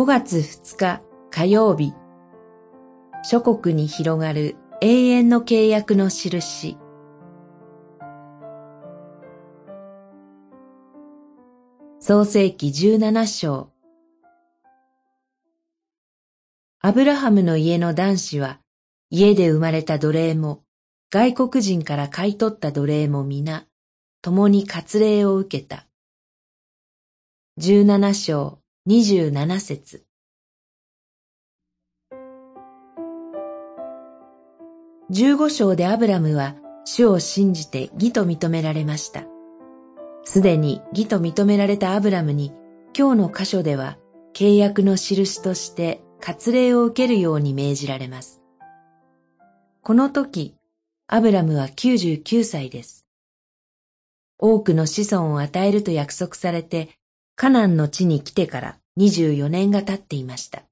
5月2日火曜日。諸国に広がる永遠の契約の印。創世紀17章。アブラハムの家の男子は家で生まれた奴隷も外国人から買い取った奴隷も皆共に割礼を受けた。17章。27節15章でアブラムは主を信じて義と認められました。すでに義と認められたアブラムに今日の箇所では契約の印として割礼を受けるように命じられます。この時、アブラムは99歳です。多くの子孫を与えると約束されてカナンの地に来てから24年が経っていました。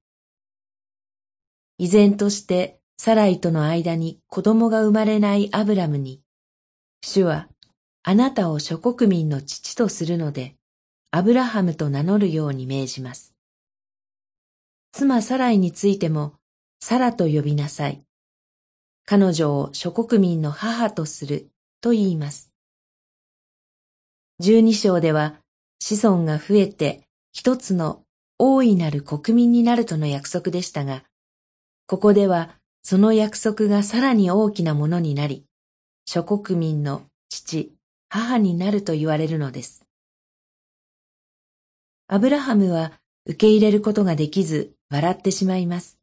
依然としてサライとの間に子供が生まれないアブラムに、主はあなたを諸国民の父とするので、アブラハムと名乗るように命じます。妻サライについても、サラと呼びなさい。彼女を諸国民の母とすると言います。十二章では子孫が増えて一つの大いなる国民になるとの約束でしたが、ここではその約束がさらに大きなものになり、諸国民の父、母になると言われるのです。アブラハムは受け入れることができず笑ってしまいます。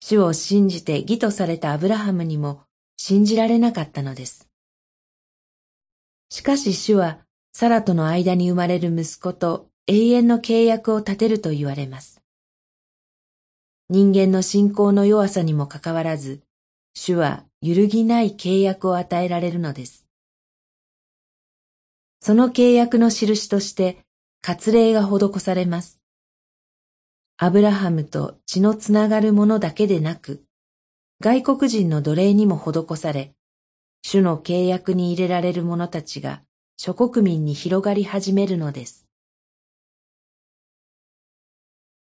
主を信じて義とされたアブラハムにも信じられなかったのです。しかし主はサラとの間に生まれる息子と永遠の契約を立てると言われます。人間の信仰の弱さにもかかわらず、主は揺るぎない契約を与えられるのです。その契約の印として、割礼が施されます。アブラハムと血のつながるものだけでなく、外国人の奴隷にも施され、主の契約に入れられる者たちが諸国民に広がり始めるのです。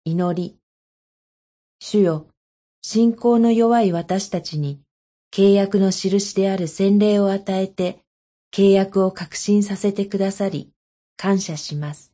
祈り。主よ、信仰の弱い私たちに契約の印である洗礼を与えて契約を確信させてくださり感謝します。